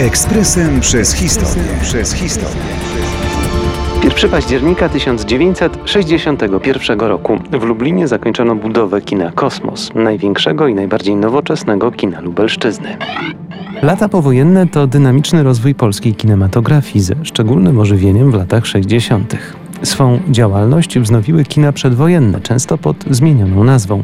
Ekspresem przez historię. Przez historię. 1 października 1961 roku w Lublinie zakończono budowę kina Kosmos, największego i najbardziej nowoczesnego kina Lubelszczyzny. Lata powojenne to dynamiczny rozwój polskiej kinematografii ze szczególnym ożywieniem w latach 60. Swą działalność wznowiły kina przedwojenne, często pod zmienioną nazwą.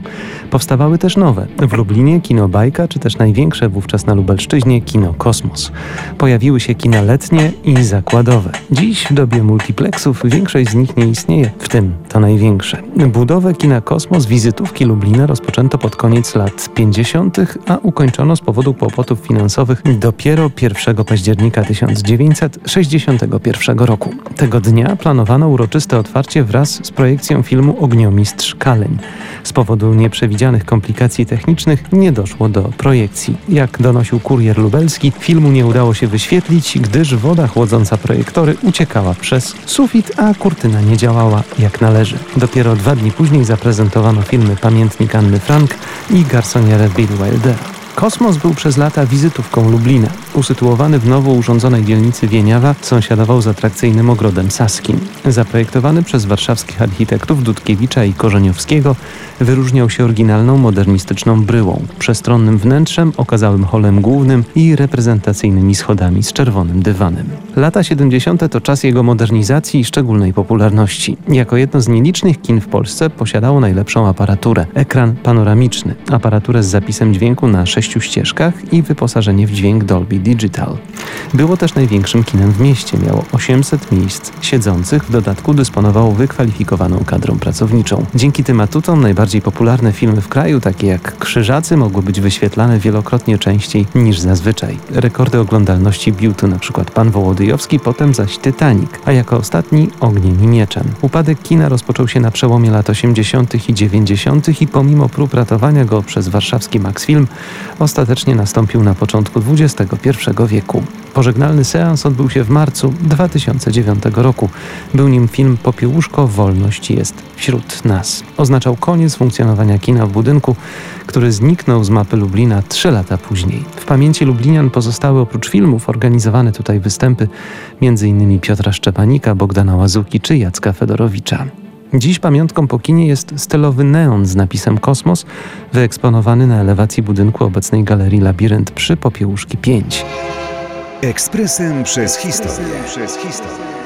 Powstawały też nowe. W Lublinie kino Bajka, czy też największe wówczas na Lubelszczyźnie kino Kosmos. Pojawiły się kina letnie i zakładowe. Dziś w dobie multiplexów większość z nich nie istnieje, w tym to największe. Budowę kina Kosmos wizytówki Lublina rozpoczęto pod koniec lat 50., a ukończono z powodu kłopotów finansowych dopiero 1 października 1961 roku. Tego dnia planowano uroczystość uroczyste otwarcie wraz z projekcją filmu Ogniomistrz Kaleń. Z powodu nieprzewidzianych komplikacji technicznych nie doszło do projekcji. Jak donosił kurier lubelski, filmu nie udało się wyświetlić, gdyż woda chłodząca projektory uciekała przez sufit, a kurtyna nie działała jak należy. Dopiero dwa dni później zaprezentowano filmy Pamiętnik Anny Frank i Garsoniere Bill Wildera. Kosmos był przez lata wizytówką Lublina. Usytuowany w nowo urządzonej dzielnicy Wieniawa sąsiadował z atrakcyjnym ogrodem saskim. Zaprojektowany przez warszawskich architektów Dudkiewicza i Korzeniowskiego, wyróżniał się oryginalną, modernistyczną bryłą, przestronnym wnętrzem, okazałym holem głównym i reprezentacyjnymi schodami z czerwonym dywanem. Lata 70. to czas jego modernizacji i szczególnej popularności. Jako jedno z nielicznych kin w Polsce posiadało najlepszą aparaturę. Ekran panoramiczny, aparaturę z zapisem dźwięku na 6 sześciu ścieżkach i wyposażenie w dźwięk Dolby Digital. Było też największym kinem w mieście, miało 800 miejsc siedzących, w dodatku dysponowało wykwalifikowaną kadrą pracowniczą. Dzięki tym atutom najbardziej popularne filmy w kraju, takie jak Krzyżacy, mogły być wyświetlane wielokrotnie częściej niż zazwyczaj. Rekordy oglądalności bił tu przykład Pan Wołodyjowski, potem zaś Titanic, a jako ostatni Ogniem i Mieczem. Upadek kina rozpoczął się na przełomie lat 80. i 90. i pomimo prób ratowania go przez warszawski Max Film, ostatecznie nastąpił na początku XXI wieku. Pożegnalny seans odbył się w marcu 2009 roku. Był nim film Popiełuszko Wolność jest wśród nas. Oznaczał koniec funkcjonowania kina w budynku, który zniknął z mapy Lublina trzy lata później. W pamięci Lublinian pozostały oprócz filmów organizowane tutaj występy m.in. Piotra Szczepanika, Bogdana Łazuki czy Jacka Fedorowicza. Dziś pamiątką po kinie jest stylowy neon z napisem Kosmos, wyeksponowany na elewacji budynku obecnej galerii Labirynt przy Popiełuszki 5. Ekspresem przez historię. Przez historię.